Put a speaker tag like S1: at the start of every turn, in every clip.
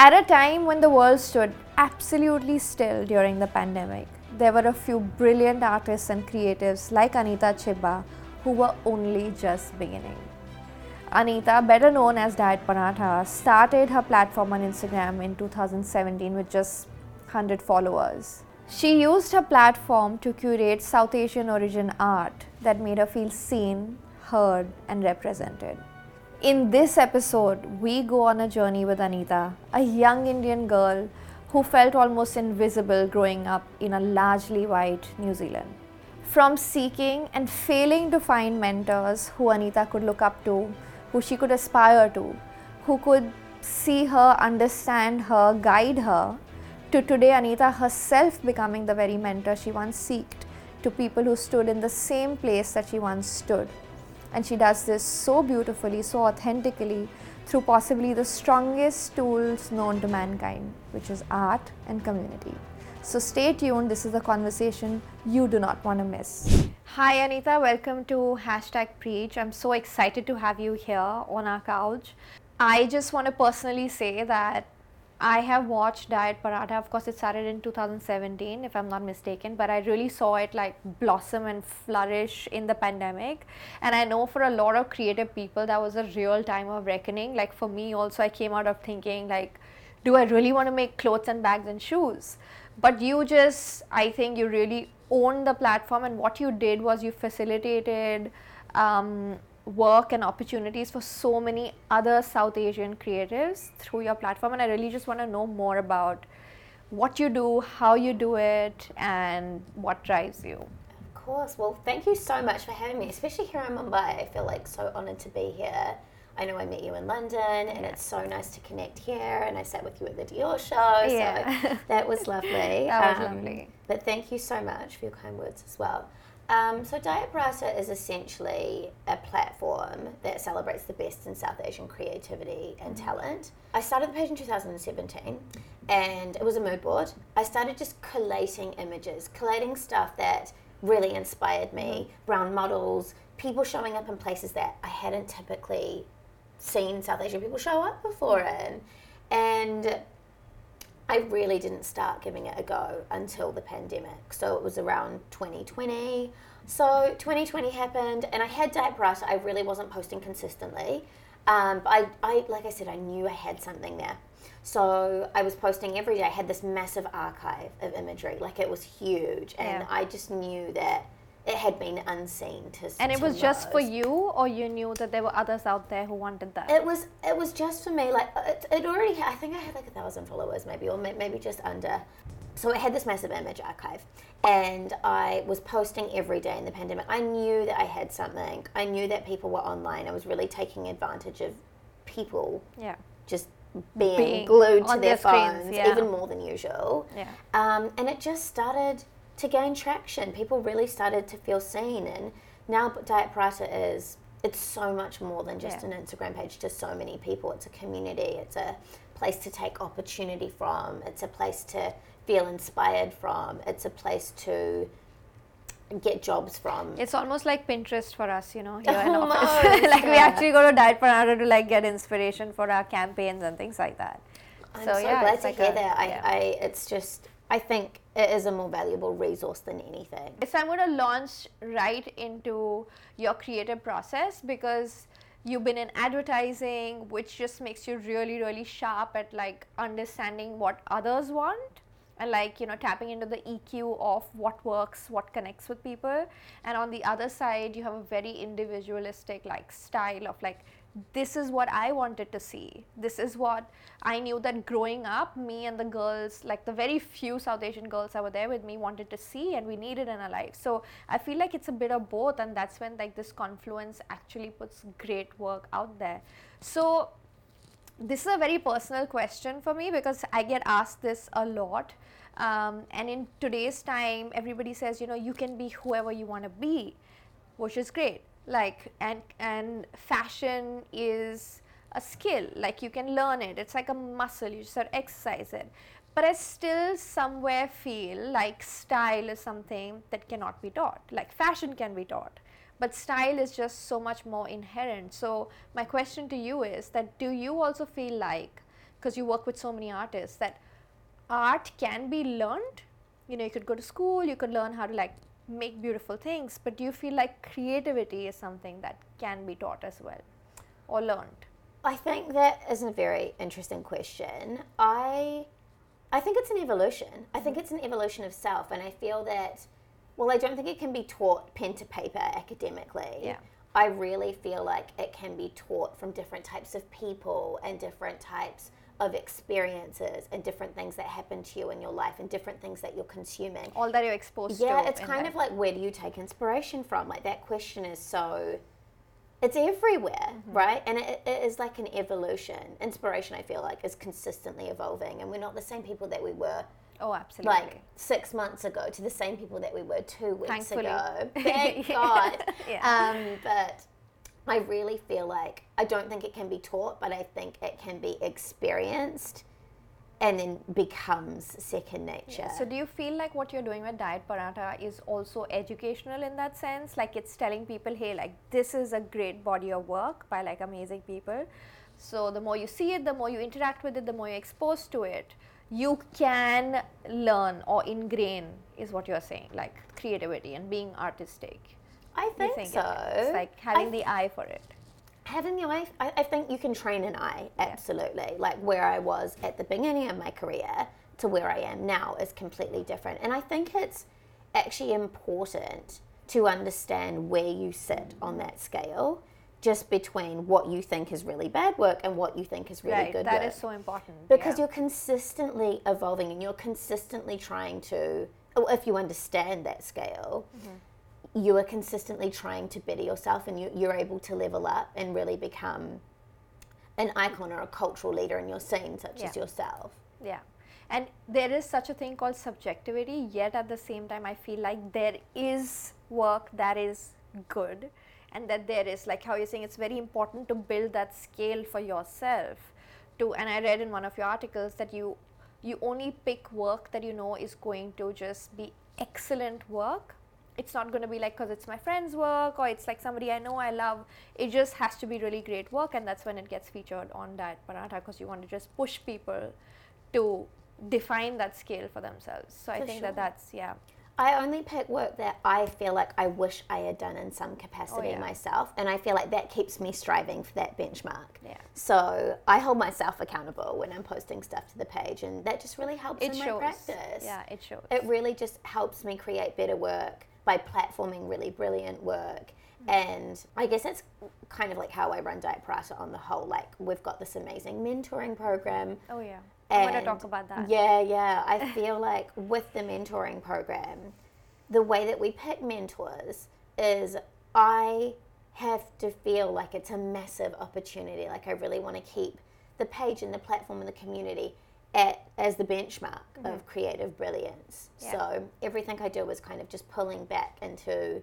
S1: At a time when the world stood absolutely still during the pandemic, there were a few brilliant artists and creatives like Anita Chhiba who were only just beginning. Anita, better known as Diet Paratha, started her platform on Instagram in 2017 with just 100 followers. She used her platform to curate South Asian origin art that made her feel seen, heard, and represented. In this episode, we go on a journey with Anita, a young Indian girl who felt almost invisible growing up in a largely white New Zealand. From seeking and failing to find mentors who Anita could look up to, who she could aspire to, who could see her, understand her, guide her, to today Anita herself becoming the very mentor she once sought to people who stood in the same place that she once stood. And she does this so beautifully, so authentically through possibly the strongest tools known to mankind, which is art and community. So stay tuned, this is a conversation you do not want to miss. Hi Anita, welcome to hashtag Preach. I'm so excited to have you here on our couch. I just want to personally say that I have watched Diet Paratha. Of course, it started in 2017, if I'm not mistaken, but I really saw it like blossom and flourish in the pandemic. And I know for a lot of creative people, that was a real time of reckoning. Like for me, also, I came out of thinking, like, do I really want to make clothes and bags and shoes? But you just, I think you really owned the platform, and what you did was you facilitated. Um, work and opportunities for so many other South Asian creatives through your platform. And I really just want to know more about what you do, how you do it, and what drives you.
S2: Of course. Well, thank you so much for having me, especially here in Mumbai. I feel like so honored to be here. I know I met you in London, and yeah. it's so nice to connect here. And I sat with you at the Dior show, yeah. so that was lovely.
S1: that was um, lovely.
S2: But thank you so much for your kind words as well. Um, so Diet is essentially a platform that celebrates the best in South Asian creativity and mm-hmm. talent. I started the page in 2017 and it was a mood board. I started just collating images, collating stuff that really inspired me, mm-hmm. models, people showing up in places that I hadn't typically seen South Asian people show up before mm-hmm. in. And I really didn't start giving it a go until the pandemic. So it was around 2020. So 2020 happened, and I had Diet Paratha. I really wasn't posting consistently. Um, but I, I, like I said, I knew I had something there. So I was posting every day. I had this massive archive of imagery, like it was huge, and yeah. I just knew that it had been unseen to
S1: and it was just for you or you knew that there were others out there who wanted that?
S2: It was it was just for me like it, it already i think i had like a thousand followers maybe or maybe just under. So it had this massive image archive and i was posting every day in the pandemic. I knew that i had something. I knew that people were online. I was really taking advantage of people
S1: yeah.
S2: just being, being glued to their, their
S1: phones yeah.
S2: even more than usual.
S1: Yeah.
S2: Um, and it just started to gain traction. People really started to feel seen, and now Diet Paratha is it's so much more than just yeah. an Instagram page to so many people. It's a community. It's a place to take opportunity from. It's a place to feel inspired from. It's a place to get jobs from.
S1: It's almost like Pinterest for us, you know, here in oh, office. like yeah. we actually go to Diet Paratha to like get inspiration for our campaigns and things like that.
S2: I'm so, so yeah, glad to like hear a, that. I, yeah. I, it's just I think it is a more valuable resource than anything.
S1: So I'm going to launch right into your creative process because you've been in advertising, which just makes you really, really sharp at like understanding what others want and like you know tapping into the EQ of what works, what connects with people. And on the other side, you have a very individualistic like style of like this is what I wanted to see. This is what I knew that growing up, me and the girls, like the very few South Asian girls that were there with me, wanted to see and we needed in our life. So I feel like it's a bit of both, and that's when like this confluence actually puts great work out there. So this is a very personal question for me because I get asked this a lot. Um, and in today's time, everybody says, you know, you can be whoever you want to be, which is great like and and fashion is a skill like you can learn it. It's like a muscle you just of exercise it. But i still somewhere feel like style is something that cannot be taught. Like fashion can be taught but style is just so much more inherent. So my question to you is that do you also feel like because you work with so many artists that art can be learned? You know you could go to school you could learn how to like make beautiful things but do you feel like creativity is something that can be taught as well or learned
S2: I think that is a very interesting question. I I think it's an evolution. I think it's an evolution of self and I feel that well, I don't think it can be taught pen to paper academically.
S1: Yeah.
S2: I really feel like it can be taught from different types of people and different types of experiences and different things that happen to you in your life and different things that you're consuming.
S1: all that you're exposed to
S2: Yeah, it's kind of like where do you take inspiration from? Like that question is so it's everywhere,
S1: Mm-hmm.
S2: right? And it, it is like an evolution. Inspiration, I feel like, is consistently evolving, and we're not the same people that we were
S1: oh absolutely
S2: like six months ago to the same people that we were two weeks
S1: Thankfully.
S2: ago. Thank God.
S1: Yeah.
S2: Um, but I really feel like I don't think it can be taught, but I think it can be experienced and then becomes second nature.
S1: So do you feel like what you're doing with Diet Paratha is also educational in that sense? Like it's telling people, hey, like this is a great body of work by like amazing people. So the more you see it, the more you interact with it, the more you're exposed to it, you can learn or ingrain is what you're saying, like creativity and being artistic.
S2: I think,
S1: think
S2: so.
S1: it- It's like having
S2: I
S1: the eye for it.
S2: having the eye, I, I think you can train an eye, absolutely. Like where I was at the beginning of my career to where I am now is completely different. And I think it's actually important to understand where you sit on that scale, just between what you think is really bad work and what you think is really
S1: right.
S2: good
S1: That
S2: work.
S1: is so important.
S2: because
S1: yeah.
S2: you're consistently evolving and you're consistently trying to, oh, if you understand that scale,
S1: Mm-hmm.
S2: You are consistently trying to better yourself and you, you're able to level up and really become an icon or a cultural leader in your scene, such as yourself.
S1: Yeah. And there is such a thing called subjectivity, yet at the same time, I feel like there is work that is good, and that there is, like how you're saying, it's very important to build that scale for yourself. To, and I read in one of your articles that you you only pick work that you know is going to just be excellent work. It's not going to be like because it's my friend's work or it's like somebody I know I love. It just has to be really great work, and that's when it gets featured on Diet Paratha because you want to just push people to define that scale for themselves. So I think
S2: sure.
S1: that that's yeah.
S2: I only pick work that I feel like I wish I had done in some capacity
S1: Oh, yeah.
S2: myself, and I feel like that keeps me striving for that benchmark.
S1: Yeah.
S2: So I hold myself accountable when I'm posting stuff to the page, and that just really helps
S1: It
S2: in
S1: shows.
S2: my practice.
S1: Yeah, it shows.
S2: It really just helps me create better work by platforming really brilliant work. Mm. And I guess that's kind of like how I run Diet Paratha on the whole. Like, we've got this amazing mentoring program.
S1: oh yeah. I want to talk about that.
S2: Yeah, yeah. I feel like with the mentoring program, the way that we pick mentors is I have to feel like it's a massive opportunity. Like I really want to keep the page and the platform and the community at as the benchmark of mm-hmm. creative brilliance.
S1: Yeah.
S2: So everything I do is kind of just pulling back into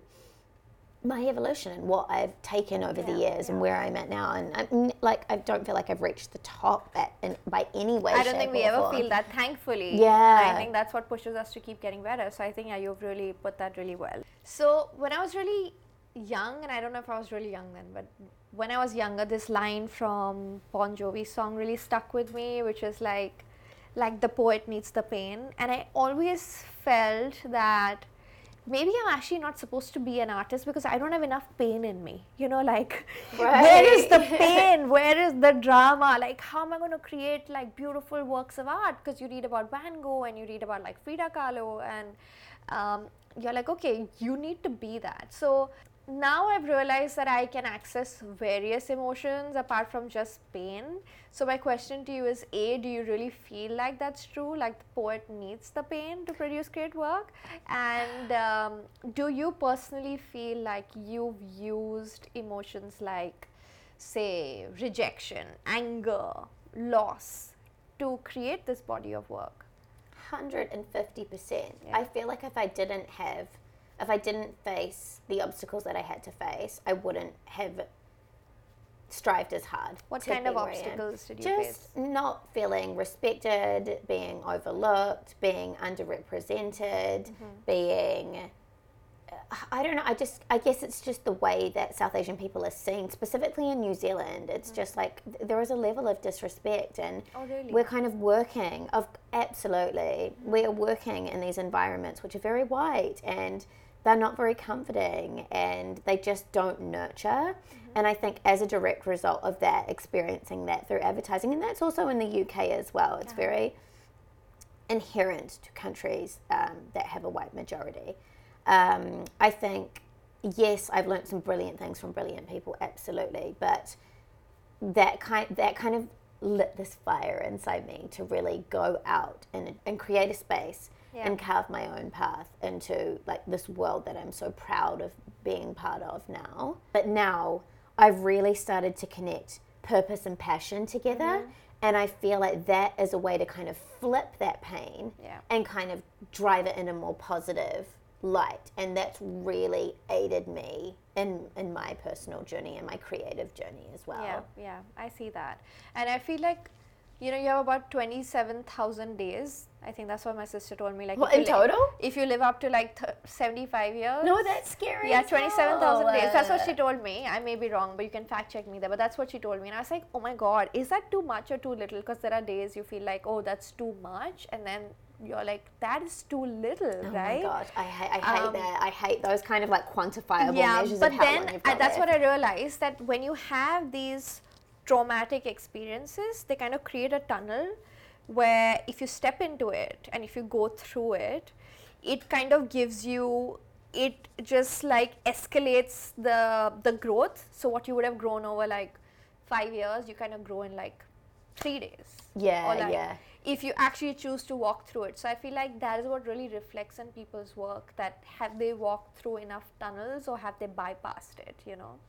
S2: my evolution and what I've taken over the
S1: Yeah,
S2: years and where I'm at now. And I'm, like I don't feel like I've reached the top at, in, by any way.
S1: I don't think we ever
S2: form.
S1: feel that, thankfully.
S2: Yeah.
S1: I think that's what pushes us to keep getting better. So I think yeah, you've really put that really well. So when I was really young, and I don't know if I was really young then, but when I was younger, this line from Bon Jovi's song really stuck with me, which is like, like the poet needs the pain. And I always felt that maybe I'm actually not supposed to be an artist because I don't have enough pain in me. You know, like where is the pain? Where is the drama? Like how am I going to create like beautiful works of art? Because you read about Van Gogh and you read about like Frida Kahlo and um, you're like, okay, you need to be that. So now I've realized that I can access various emotions apart from just pain. So my question to you is: A, do you really feel like that's true? Like the poet needs the pain to produce great work, and um, do you personally feel like you've used emotions like, say, rejection, anger, loss, to create this body of work?
S2: 150%.
S1: Yeah.
S2: I feel like if I didn't have, if I didn't face the obstacles that I had to face, I wouldn't have strived as hard.
S1: What kind of
S2: where I am.
S1: obstacles did you
S2: Just
S1: face?
S2: Just not feeling respected, being overlooked, being underrepresented,
S1: Mm-hmm.
S2: being I don't know. I just, I guess it's just the way that South Asian people are seen, specifically in New Zealand. It's mm. just like there is a level of disrespect, and
S1: oh, really?
S2: we're kind of working. Of absolutely, mm. we are working in these environments which are very white, and they're not very comforting, and they just don't nurture. Mm-hmm. And I think as a direct result of that, experiencing that through advertising, and that's also in the UK as well. It's yeah. very inherent to countries um, that have a white majority. Um, I think, yes, I've learned some brilliant things from brilliant people, absolutely, but that kind that kind of lit this fire inside me to really go out and, and create a space yeah. and carve my own path into like this world that I'm so proud of being part of now. But now I've really started to connect purpose and passion together. Mm-hmm. And I feel like that is a way to kind of flip that pain
S1: yeah.
S2: and kind of drive it in a more positive light and that's really aided me in in my personal journey and my creative journey as well
S1: yeah yeah i see that and i feel like you know you have about 27000 days. I think that's what my sister told me like
S2: what, in total?
S1: if you live up to like th- 75 years.
S2: No that's scary
S1: yeah 27000 days. That's what she told me. I may be wrong but you can fact check me there. But that's what she told me. And i was like oh my god is that too much or too little? Because there are days you feel like oh that's too much and then you're like that is too little
S2: oh
S1: right?
S2: Oh my gosh i, hate, I hate um, that. I hate those kind of like quantifiable yeah, measures
S1: but
S2: of
S1: then
S2: how long
S1: I, that's what i realized that when you have these traumatic experiences they kind of create a tunnel where if you step into it and if you go through it it kind of gives you it just like escalates the the growth so what you would have grown over like 5 years you kind of grow in like 3 days
S2: yeah
S1: like
S2: yeah
S1: if you actually choose to walk through it. So I feel like that is what really reflects in people's work that have they walked through enough tunnels or have they bypassed it, you know.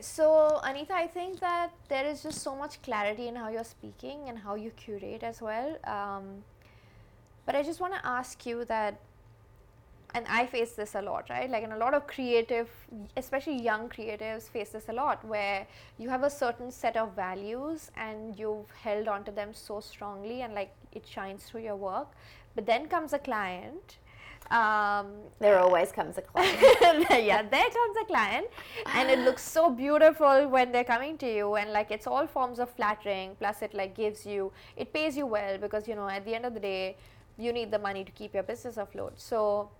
S1: So Anita, I think that there is just so much clarity in how you're speaking and how you curate as well. Um, but I just want to ask you that and I face this a lot, right? Like, and a lot of creative, especially young creatives, face this a lot where you have a certain set of values and you've held onto them so strongly and like it shines through your work. But then comes a client. Um,
S2: there always comes a client.
S1: yeah, there comes a client, and it looks so beautiful when they're coming to you, and like it's all forms of flattering. Plus, it like gives you, it pays you well because you know at the end of the day, you need the money to keep your business afloat. So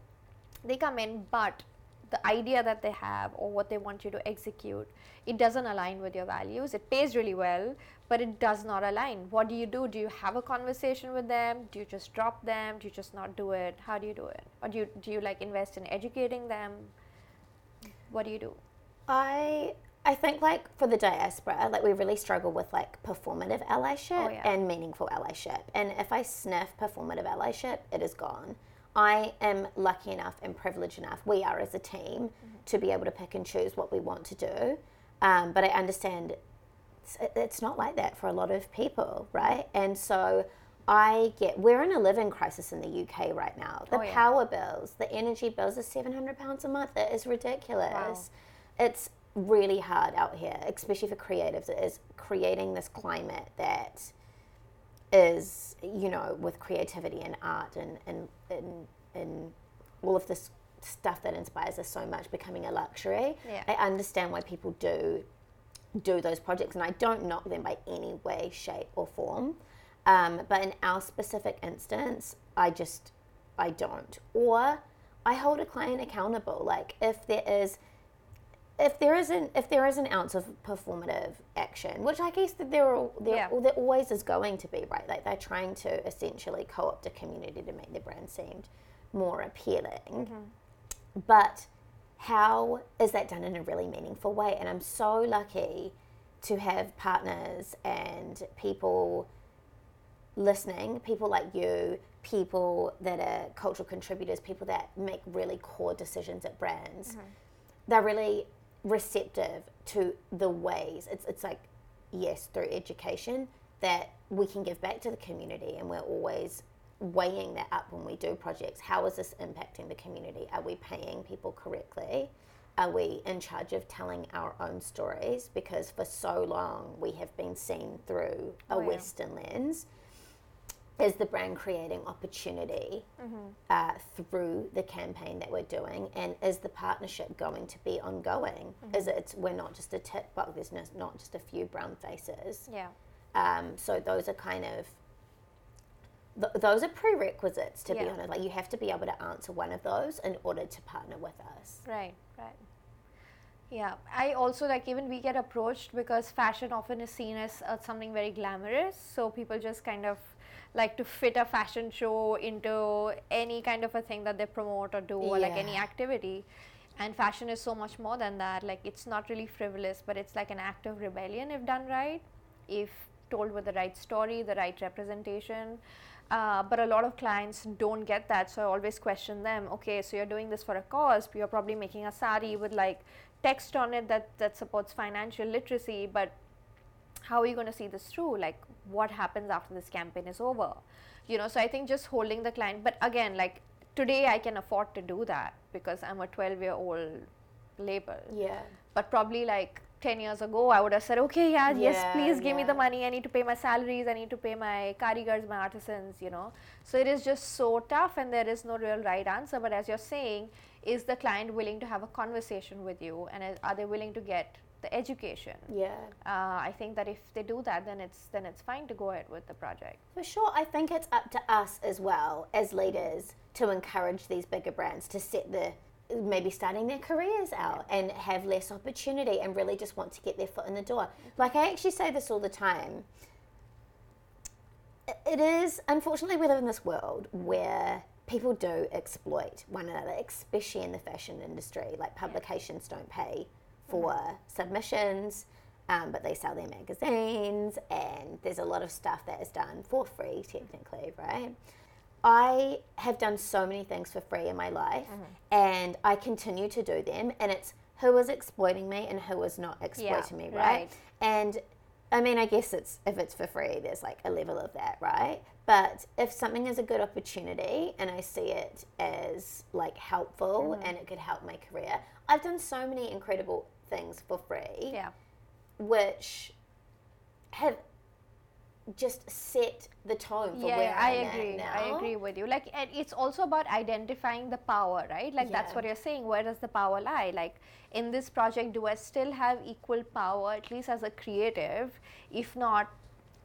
S1: they come in but the idea that they have or what they want you to execute it doesn't align with your values. It pays really well but it does not align. What do you do? Do you have a conversation with them? Do you just drop them? Do you just not do it? How do you do it? Or do you do you like invest in educating them? What do you do?
S2: I I think like for the diaspora, like we really struggle with like performative allyship oh, yeah. and meaningful allyship. And if I sniff performative allyship, it is gone. I am lucky enough and privileged enough, we are as a team, mm-hmm. to be able to pick and choose what we want to do. Um, but I understand it's, it's, not like that for a lot of people, right? And so I get, we're in a living crisis in the UK right now. The oh, yeah. power bills, the energy bills are £700 a month. It is ridiculous. Wow. It's really hard out here, especially for creatives. It is creating this climate that is, you know, with creativity and art and, and, and, and all of this stuff that inspires us so much becoming a luxury.
S1: Yeah.
S2: I understand why people do do those projects, and I don't knock them by any way, shape, or form. Um, but in our specific instance, I just I don't. Or I hold a client accountable. Like if there is if there isn't if there is an ounce of performative action, which I guess that there are, there, yeah. there always is going to be, right? Like they're trying to essentially co-opt a community to make their brand seem more appealing. Mm-hmm. But how is that done in a really meaningful way? And I'm so lucky to have partners and people listening, people like you, people that are cultural contributors, people that make really core decisions at brands. Mm-hmm. They're really receptive to the ways. It's, it's like yes through education that we can give back to the community and we're always weighing that up when we do projects. How is this impacting the community? Are we paying people correctly? Are we in charge of telling our own stories? Because for so long we have been seen through a oh, yeah. western lens is the brand creating opportunity uh, through the campaign that we're doing, and is the partnership going to be ongoing? Is it we're not just a tick box, there's no- not just a few brown faces.
S1: Yeah.
S2: Um, so those are kind of th- those are prerequisites to be honest. Like you have to be able to answer one of those in order to partner with us.
S1: Right, right. Yeah, I also like even we get approached because fashion often is seen as uh, something very glamorous. So people just kind of like to fit a fashion show into any kind of a thing that they promote or do or like any activity. And fashion is so much more than that. Like it's not really frivolous, but it's like an act of rebellion if done right, if told with the right story, the right representation. Uh, but a lot of clients don't get that, so I always question them. Okay, so you're doing this for a cause. You're probably making a sari with like text on it that that supports financial literacy, but how are you going to see this through? Like, what happens after this campaign is over? You know, so I think just holding the client. But again, like today, I can afford to do that because I'm a 12 year old label
S2: Yeah.
S1: but probably like 10 years ago i would have said okay yeah, yes please give me the money i need to pay my salaries i need to pay my karigars my artisans you know so it is just so tough and there is no real right answer but as you're saying is the client willing to have a conversation with you and uh, are they willing to get the education
S2: Yeah.
S1: uh, i think that if they do that then it's then it's fine to go ahead with the project
S2: For sure, I think it's up to us as well as leaders to encourage these bigger brands to set the maybe starting their careers out and have less opportunity and really just want to get their foot in the door. Like I actually say this all the time. It is unfortunately we live in this world where people do exploit one another, especially in the fashion industry. Like publications don't pay for submissions, um, but they sell their magazines, and there's a lot of stuff that is done for free, technically, right? I have done so many things for free in my life, and I continue to do them, and it's who is exploiting me and who is not exploiting me, right?
S1: right.
S2: And I mean, I guess it's if it's for free, there's like a level of that, right? But if something is a good opportunity and I see it as like helpful and it could help my career, I've done so many incredible things for free,
S1: yeah
S2: which have just set the tone for
S1: yeah,
S2: where
S1: yeah, I
S2: I'm at
S1: agree.
S2: now.
S1: I agree with you. Like, and it's also about identifying the power, right? Like, that's what you're saying. Where does the power lie? Like, in this project, do I still have equal power, at least as a creative, if not,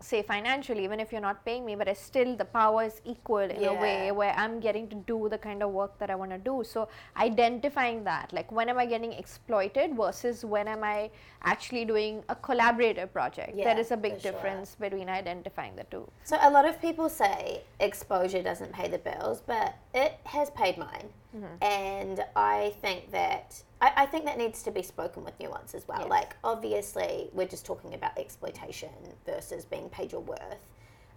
S1: say, financially, even if you're not paying me, but I still, the power is equal in a way where I'm getting to do the kind of work that I want to do. So, identifying that, like, when am I getting exploited versus when am I actually doing a collaborative project?
S2: Yeah,
S1: there is a big
S2: for sure.
S1: difference between identifying the two.
S2: So a lot of people say exposure doesn't pay the bills, but it has paid mine,
S1: Mm-hmm.
S2: and I think that I, I think that needs to be spoken with nuance as well.
S1: Yes.
S2: Like obviously, we're just talking about exploitation versus being paid your worth,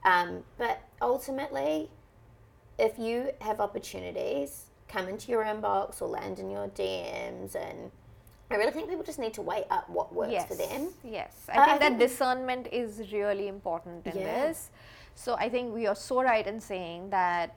S2: um, but ultimately, if you have opportunities come into your inbox or land in your DMs, and I really think people just need to weigh up what works for them.
S1: Yes,
S2: Uh,
S1: I
S2: I
S1: think that
S2: think-
S1: discernment is really important in
S2: Yeah.
S1: this. So I think we are so right in saying that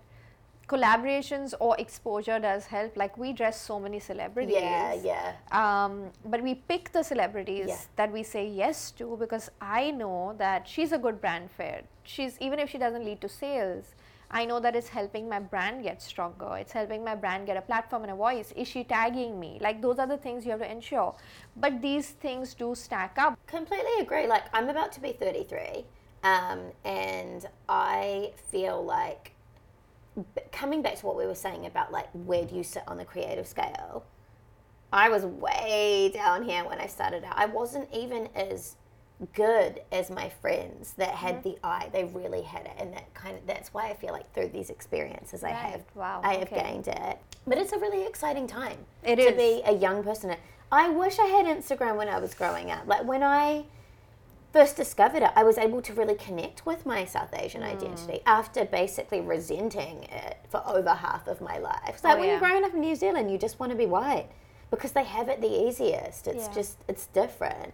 S1: collaborations or exposure does help. Like we dress so many celebrities.
S2: Yeah, yeah.
S1: Um, but we pick the celebrities
S2: Yeah.
S1: that we say yes to because I know that she's a good brand fit. She's even if she doesn't lead to sales, I know that it's helping my brand get stronger. It's helping my brand get a platform and a voice. Is she tagging me? Like those are the things you have to ensure. But these things do stack up.
S2: Completely agree. Like, I'm about to be 33, um, and I feel like coming back to what we were saying about like where do you sit on the creative scale. I was way down here when I started out. I wasn't even as good as my friends that had
S1: Mm-hmm.
S2: the eye. They really had it, and that kind of that's why I feel like through these experiences I have
S1: Wow,
S2: I have
S1: okay.
S2: gained it. But it's a really exciting time
S1: It
S2: to
S1: is.
S2: be a young person. I wish I had Instagram when I was growing up. Like when I first discovered it, I was able to really connect with my South Asian
S1: Hmm.
S2: identity after basically resenting it for over half of my life. Like
S1: Oh,
S2: when
S1: yeah.
S2: you're growing up in New Zealand, you just want to be white because they have it the easiest. It's
S1: Yeah.
S2: just, it's different.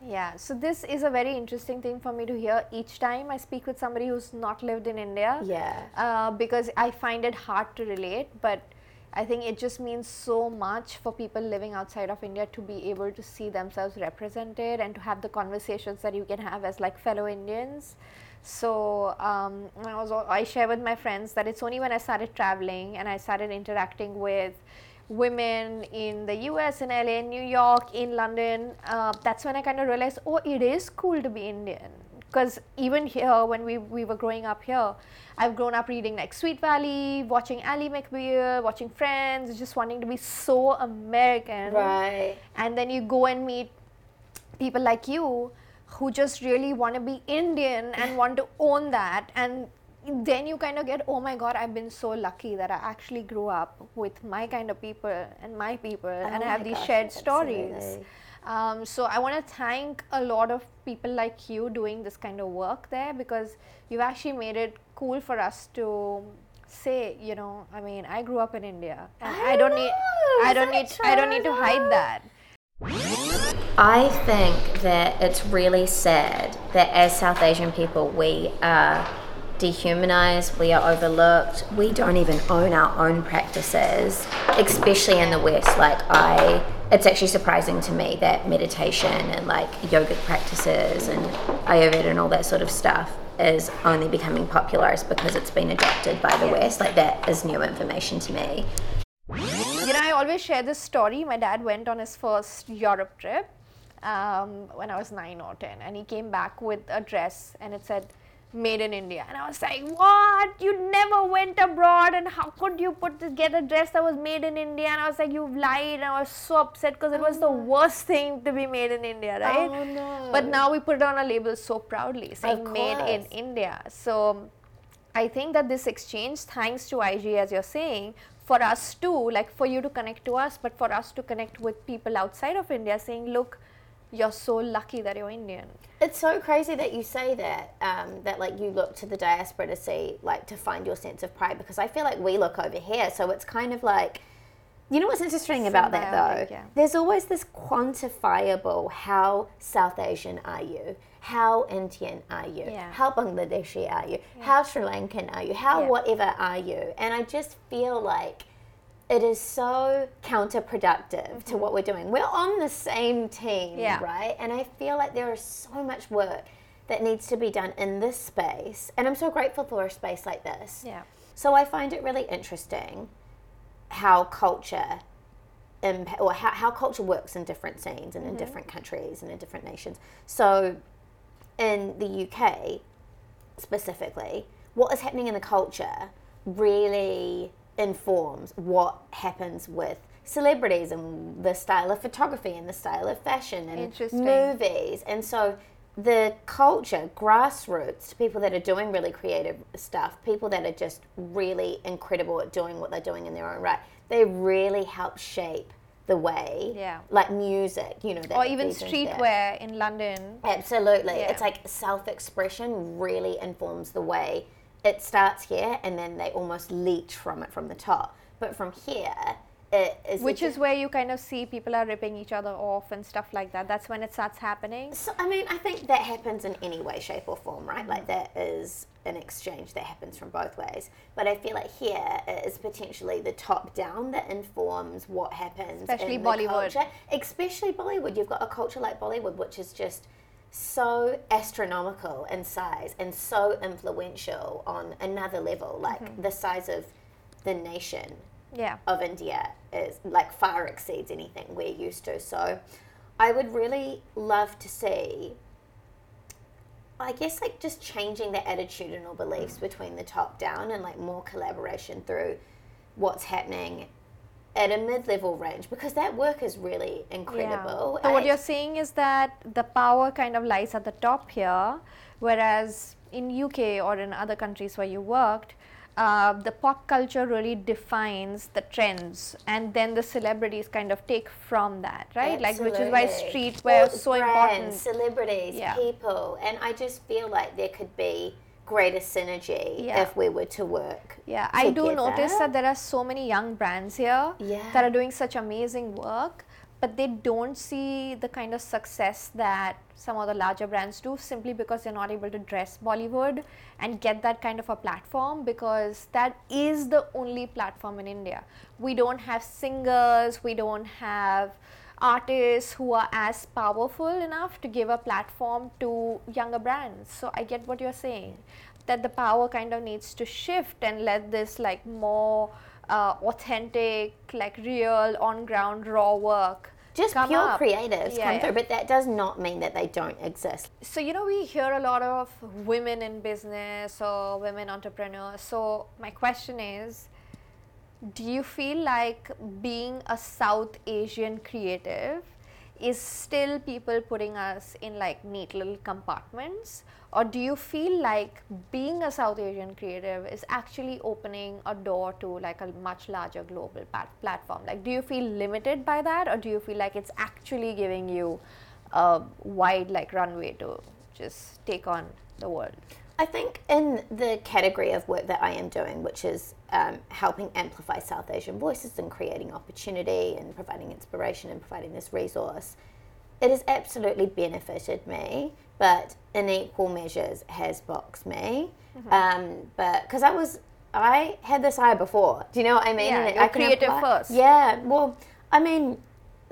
S1: Yeah, so this is a very interesting thing for me to hear each time I speak with somebody who's not lived in India.
S2: Yeah.
S1: Uh, because I find it hard to relate, but I think it just means so much for people living outside of India to be able to see themselves represented and to have the conversations that you can have as like fellow Indians. So um, I was I share with my friends that it's only when I started traveling and I started interacting with women in the US, in LA, in New York, in London, uh, that's when I kind of realized, oh, it is cool to be Indian. Because even here, when we, we were growing up here, I've grown up reading like Sweet Valley, watching Ally McBeal, watching Friends, just wanting to be so American.
S2: Right.
S1: And then you go and meet people like you who just really want to be Indian and want to own that. And then you kind of get, oh my God, I've been so lucky that I actually grew up with my kind of people and my people,
S2: Oh
S1: and I have these
S2: gosh,
S1: shared stories.
S2: Absolutely.
S1: Um, so I want to thank a lot of people like you doing this kind of work there because you've actually made it cool for us to say, you know, I mean, I grew up in India, and
S2: I
S1: I, don't
S2: know,
S1: need, I don't need, I don't need to hide that.
S2: I think that it's really sad that as South Asian people, we are dehumanized, we are overlooked, we don't even own our own practices, especially in the West. Like, I, it's actually surprising to me that meditation and like yogic practices and Ayurveda and all that sort of stuff is only becoming popularized because it's been adopted by the West. Like, that is new information to me.
S1: You know, I always share this story. My dad went on his first Europe trip um, when I was nine or ten, and he came back with a dress, and it said "Made in India," and I was like, "What? You never went abroad, and how could you put this, get a dress that was made in India?" And I was like, "You've lied," and I was so upset because it was the oh. worst thing to be made in India, right?
S2: Oh, no.
S1: But now we put it on a label so proudly, saying "Made in. India." So I think that this exchange, thanks to IG, as you're saying, for us too, like for you to connect to us, but for us to connect with people outside of India, saying, look, you're so lucky that you're Indian.
S2: It's so crazy that you say that. Um, that like you look to the diaspora to see, like, to find your sense of pride. Because I feel like we look over here, so it's kind of like, you know what's interesting about that though?
S1: yeah.
S2: There's always this quantifiable. How South Asian are you? How Indian are you?
S1: Yeah.
S2: How Bangladeshi are you? How Sri Lankan are you? How
S1: Yeah.
S2: whatever are you? And I just feel like it is so counterproductive to what we're doing. We're on the same team,
S1: Mm-hmm. Yeah.
S2: right? And I feel like there is so much work that needs to be done in this space. And I'm so grateful for a space like this.
S1: Yeah.
S2: So I find it really interesting how culture impa- or how, how culture works in different scenes and in different countries and in different nations. So in the UK specifically, what is happening in the culture really informs what happens with celebrities and the style of photography and the style of fashion and movies. And so the culture, grassroots, people that are doing really creative stuff, people that are just really incredible at doing what they're doing in their own right, they really help shape the way,
S1: Yeah.
S2: like music, you know, that
S1: Or even
S2: feeds into that.
S1: streetwear in London.
S2: Absolutely.
S1: Yeah.
S2: It's like self expression really informs the way it starts here and then they almost leech from it from the top. But from here, it is.
S1: Which is where you kind of see people are ripping each other off and stuff like that. That's when it starts happening.
S2: So, I mean, I think that happens in any way, shape, or form, right? Like, mm. that is an exchange that happens from both ways. But I feel like here it is potentially the top down that informs what happens.
S1: Especially
S2: in the
S1: Bollywood.
S2: culture. Especially Bollywood. You've got a culture like Bollywood, which is just so astronomical in size and so influential on another level, like
S1: Mm-hmm.
S2: the size of the nation
S1: Yeah.
S2: of India is like far exceeds anything we're used to. So I would really love to see I guess like just changing the attitudinal beliefs between the top down and like more collaboration through what's happening at a mid-level range because that work is really incredible.
S1: So what you're saying is that the power kind of lies at the top here, whereas in UK or in other countries where you worked, uh, the pop culture really defines the trends, and then the celebrities kind of take from that, right? Like which is why streetwear is so
S2: brands,
S1: important.
S2: Celebrities,
S1: Yeah.
S2: people, and I just feel like there could be greater synergy
S1: Yeah.
S2: if we were to work.
S1: Yeah, I do notice that there are so many young brands here
S2: Yeah.
S1: that are doing such amazing work, but they don't see the kind of success that some of the larger brands do simply because they're not able to dress Bollywood and get that kind of a platform because that is the only platform in India. We don't have singers, we don't have artists who are as powerful enough to give a platform to younger brands. So I get what you're saying, that the power kind of needs to shift and let this like more uh, authentic, like real on ground raw work.
S2: Just pure
S1: up.
S2: creatives
S1: Yeah,
S2: come
S1: yeah.
S2: through, but that does not mean that they don't exist.
S1: So, you know, we hear a lot of women in business or women entrepreneurs. So, my question is do you feel like being a South Asian creative is still people putting us in like neat little compartments? Or do you feel like being a South Asian creative is actually opening a door to like a much larger global pat- platform? Like, do you feel limited by that, or do you feel like it's actually giving you a wide like runway to just take on the world?
S2: I think in the category of work that I am doing, which is um, helping amplify South Asian voices and creating opportunity and providing inspiration and providing this resource, it has absolutely benefited me, but in equal measures has boxed me.
S1: Mm-hmm.
S2: Um, but because I was, I had this eye before. Do you know what I mean?
S1: Yeah, you're
S2: I
S1: creative
S2: apply-
S1: first.
S2: Yeah. Well, I mean,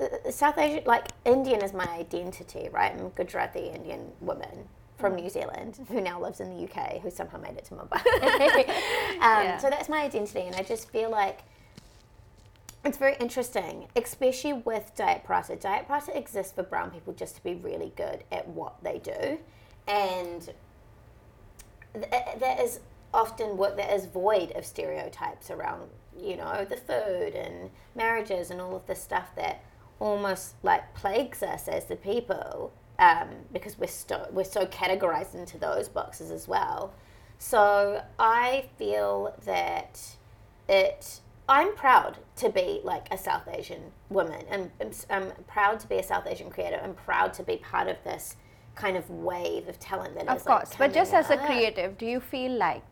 S2: uh, South Asian, like Indian is my identity, right? I'm Gujarati Indian woman from. New Zealand who now lives in the UK, who somehow made it to Mumbai. um,
S1: Yeah.
S2: So that's my identity, and I just feel like it's very interesting, especially with Diet Paratha. Diet Paratha exists for brown people just to be really good at what they do, and th- that is often work that is void of stereotypes around, you know, the food and marriages and all of this stuff that almost like plagues us as the people um, because we're so, we're so categorized into those boxes as well. So I feel that it. I'm proud to be like a South Asian woman. I'm, I'm, I'm proud to be a South Asian creator. I'm proud to be part of this kind of wave of talent that is
S1: Of course,
S2: like,
S1: but just as a creative, do you feel like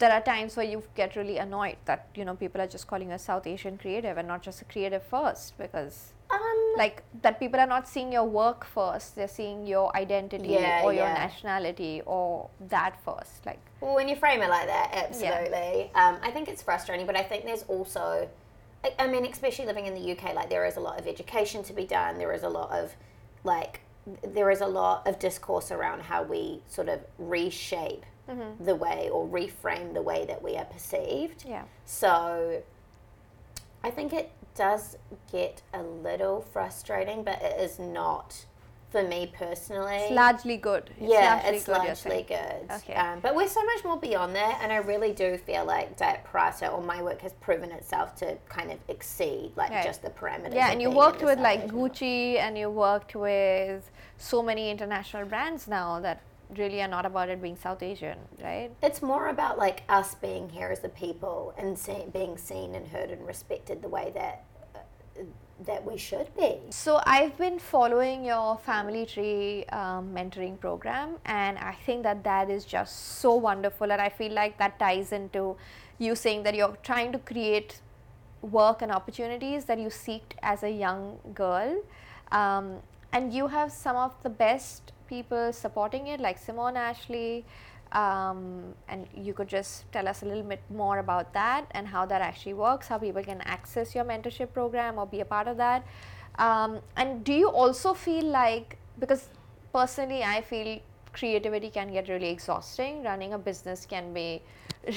S1: there are times where you get really annoyed that you know people are just calling you a South Asian creative and not just a creative first because
S2: Um,
S1: like that people are not seeing your work first they're seeing your identity
S2: Yeah,
S1: or your nationality or that first like
S2: Well, when you frame it like that, absolutely. Um, I think it's frustrating, but I think there's also, I, I mean, especially living in the UK, like there is a lot of education to be done. There is a lot of, like, there is a lot of discourse around how we sort of reshape the way or reframe the way that we are perceived.
S1: yeah
S2: So I think it does get a little frustrating, but it is not for me personally.
S1: it's largely good it's
S2: Yeah,
S1: largely
S2: it's
S1: good,
S2: largely good.
S1: Okay.
S2: Um, but we're so much more beyond that, and I really do feel like Diet Paratha or my work has proven itself to kind of exceed like
S1: Right.
S2: just the parameters.
S1: yeah and you worked with like gucci and you worked with so many international brands now that really are not about it being south asian right
S2: It's more about like us being here as a people and see, being seen and heard and respected the way that uh, that we should be.
S1: So I've been following your family tree um, mentoring program, and I think that that is just so wonderful, and I feel like that ties into you saying that you're trying to create work and opportunities that you seeked as a young girl, um, and you have some of the best people supporting it, like Simone Ashley. Um, and you could just tell us a little bit more about that and how that actually works, how people can access your mentorship program or be a part of that. Um, and do you also feel like, because personally, I feel creativity can get really exhausting, running a business can be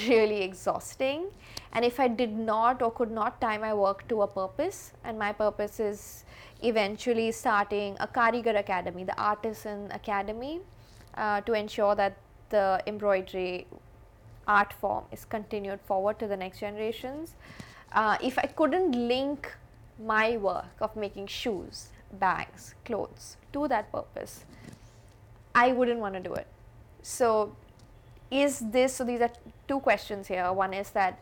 S1: really exhausting. And if I did not or could not tie my work to a purpose, and my purpose is eventually starting a Karigar Academy, the Artisan Academy, uh, to ensure that the embroidery art form is continued forward to the next generations. Uh, if I couldn't link my work of making shoes, bags, clothes to that purpose, I wouldn't want to do it. So, is this so? These are two questions here. One is that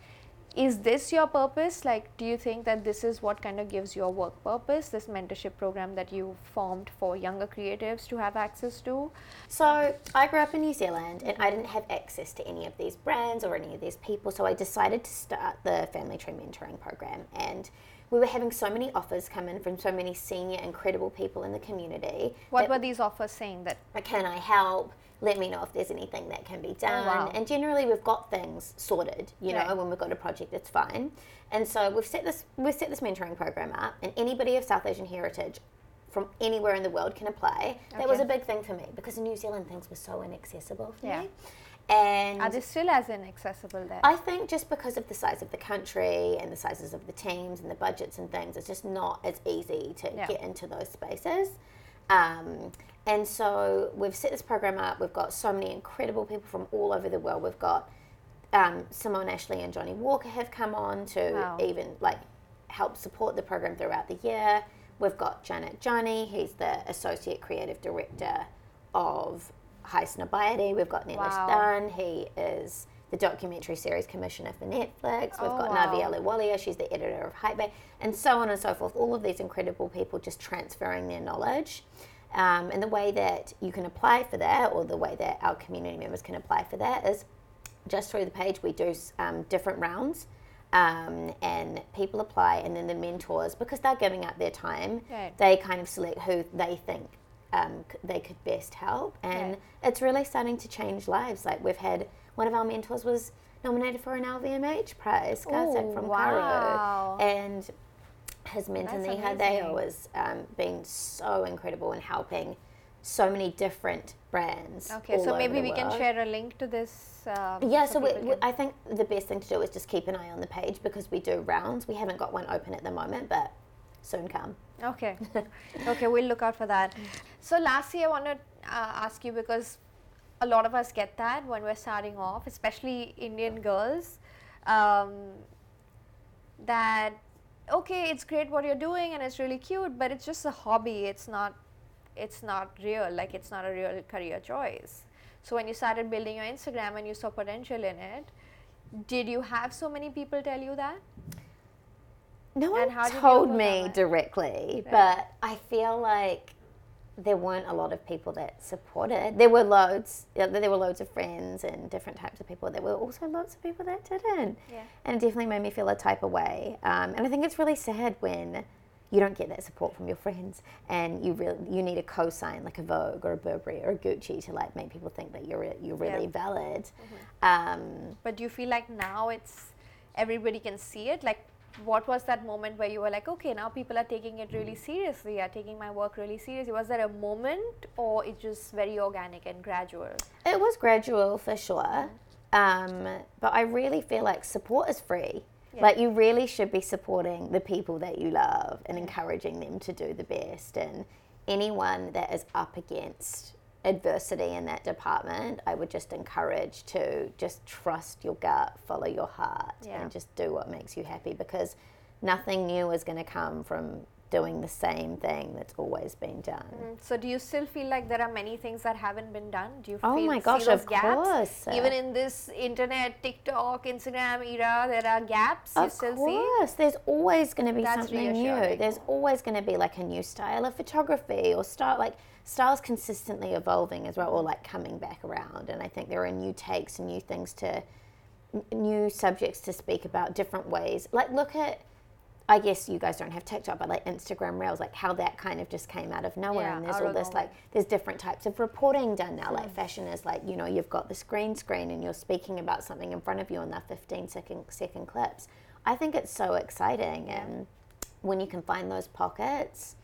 S1: is this your purpose? Like, do you think that this is what kind of gives your work purpose? This mentorship program that you formed for younger creatives to have access to?
S2: So I grew up in New Zealand and I didn't have access to any of these brands or any of these people. So I decided to start the Family Tree Mentoring Program. And we were having so many offers come in from so many senior, incredible people in the community.
S1: What were these offers saying that
S2: can I help? let me know if there's anything that can be oh, done.
S1: wow.
S2: And generally, we've got things sorted. You know, when we've got a project, it's fine. And so we've set this we've set this mentoring program up, and anybody of South Asian heritage from anywhere in the world can apply. That was a big thing for me because in New Zealand things were so inaccessible for
S1: Yeah.
S2: me. And
S1: Are they still as inaccessible there?
S2: I think just because of the size of the country and the sizes of the teams and the budgets and things, it's just not as easy to
S1: Yeah.
S2: get into those spaces. Um, and so we've set this program up. We've got so many incredible people from all over the world. We've got um, Simone Ashley and Johnny Walker have come on to
S1: Wow.
S2: even like help support the program throughout the year. We've got Janet Johnny, he's the associate creative director of Highsnobiety. We've got Nilesh
S1: Wow.
S2: Dunn, he is the documentary series commissioner for Netflix. We've
S1: Oh,
S2: got
S1: wow.
S2: Navi Ahluwalia, she's the editor of Hypebae, and so on and so forth. All of these incredible people just transferring their knowledge. Um, and the way that you can apply for that, or the way that our community members can apply for that, is just through the page. We do um, different rounds, um, and people apply, and then the mentors, because they're giving up their time, they kind of select who they think um, they could best help, and
S1: Right.
S2: it's really starting to change lives. Like we've had one of our mentors was nominated for an LVMH prize,
S1: Ooh,
S2: from
S1: wow.
S2: Karu, and his mentor
S1: That's
S2: Neha. Deo has um, been so incredible in helping so many different brands.
S1: okay, so maybe we can share a link to this. Um,
S2: Yeah, so, we, we, I think the best thing to do is just keep an eye on the page because we do rounds. We haven't got one open at the moment, but soon come.
S1: Okay. okay, we'll look out for that. So, lastly, I want to uh, ask you because a lot of us get that when we're starting off, especially Indian girls, um, that okay, it's great what you're doing and it's really cute, but it's just a hobby. It's not. It's not real. Like it's not a real career choice. So when you started building your Instagram and you saw potential in it, did you have so many people tell you that?
S2: No one told me directly, but I feel like there weren't a lot of people that supported. There were loads. yeah, There were loads of friends and different types of people. There were also lots of people that didn't.
S1: Yeah.
S2: And it definitely made me feel a type of way. Um, and I think it's really sad when you don't get that support from your friends and you really you need a cosign like a Vogue or a Burberry or a Gucci to like make people think that you're re- you're really
S1: Yeah.
S2: valid.
S1: Mm-hmm.
S2: Um,
S1: But do you feel like now it's everybody can see it? Like, what was that moment where you were like, okay, now people are taking it really seriously, are taking my work really seriously? Was there a moment, or it's just very organic and gradual?
S2: It was gradual for sure. Um, but I really feel like support is free.
S1: Yeah.
S2: Like you really should be supporting the people that you love and encouraging them to do the best. And anyone that is up against adversity in that department, I would just encourage to just trust your gut, follow your heart,
S1: Yeah.
S2: and just do what makes you happy because nothing new is going to come from doing the same thing that's always been done.
S1: Mm, So, do you still feel like there are many things that haven't been done? Do you
S2: Oh my gosh, of
S1: gaps?
S2: course.
S1: Even in this internet, TikTok, Instagram era, there are gaps you
S2: Of
S1: still see?
S2: course, there's always going to be
S1: That's
S2: something new. There's always going to be like a new style of photography or style like styles consistently evolving as well, or like coming back around. And I think there are new takes and new things to, new subjects to speak about, different ways. Like look at. I guess you guys don't have TikTok, but like Instagram Reels, like how that kind of just came out of nowhere,
S1: Yeah,
S2: and there's all this
S1: nowhere.
S2: like there's different types of reporting done now. Like fashion is like you know you've got this green screen and you're speaking about something in front of you in the 15 second second clips. I think it's so exciting, and when you can find those pockets,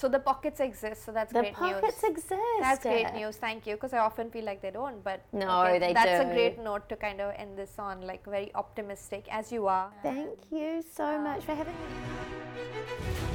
S1: So, the pockets exist, so that's
S2: the
S1: great news.
S2: The pockets exist.
S1: That's great news. Thank you. Because I often feel like they don't. But
S2: No,
S1: okay,
S2: they
S1: that's
S2: do.
S1: a great note to kind of end this on, like very optimistic as you are.
S2: Thank you so much for having me.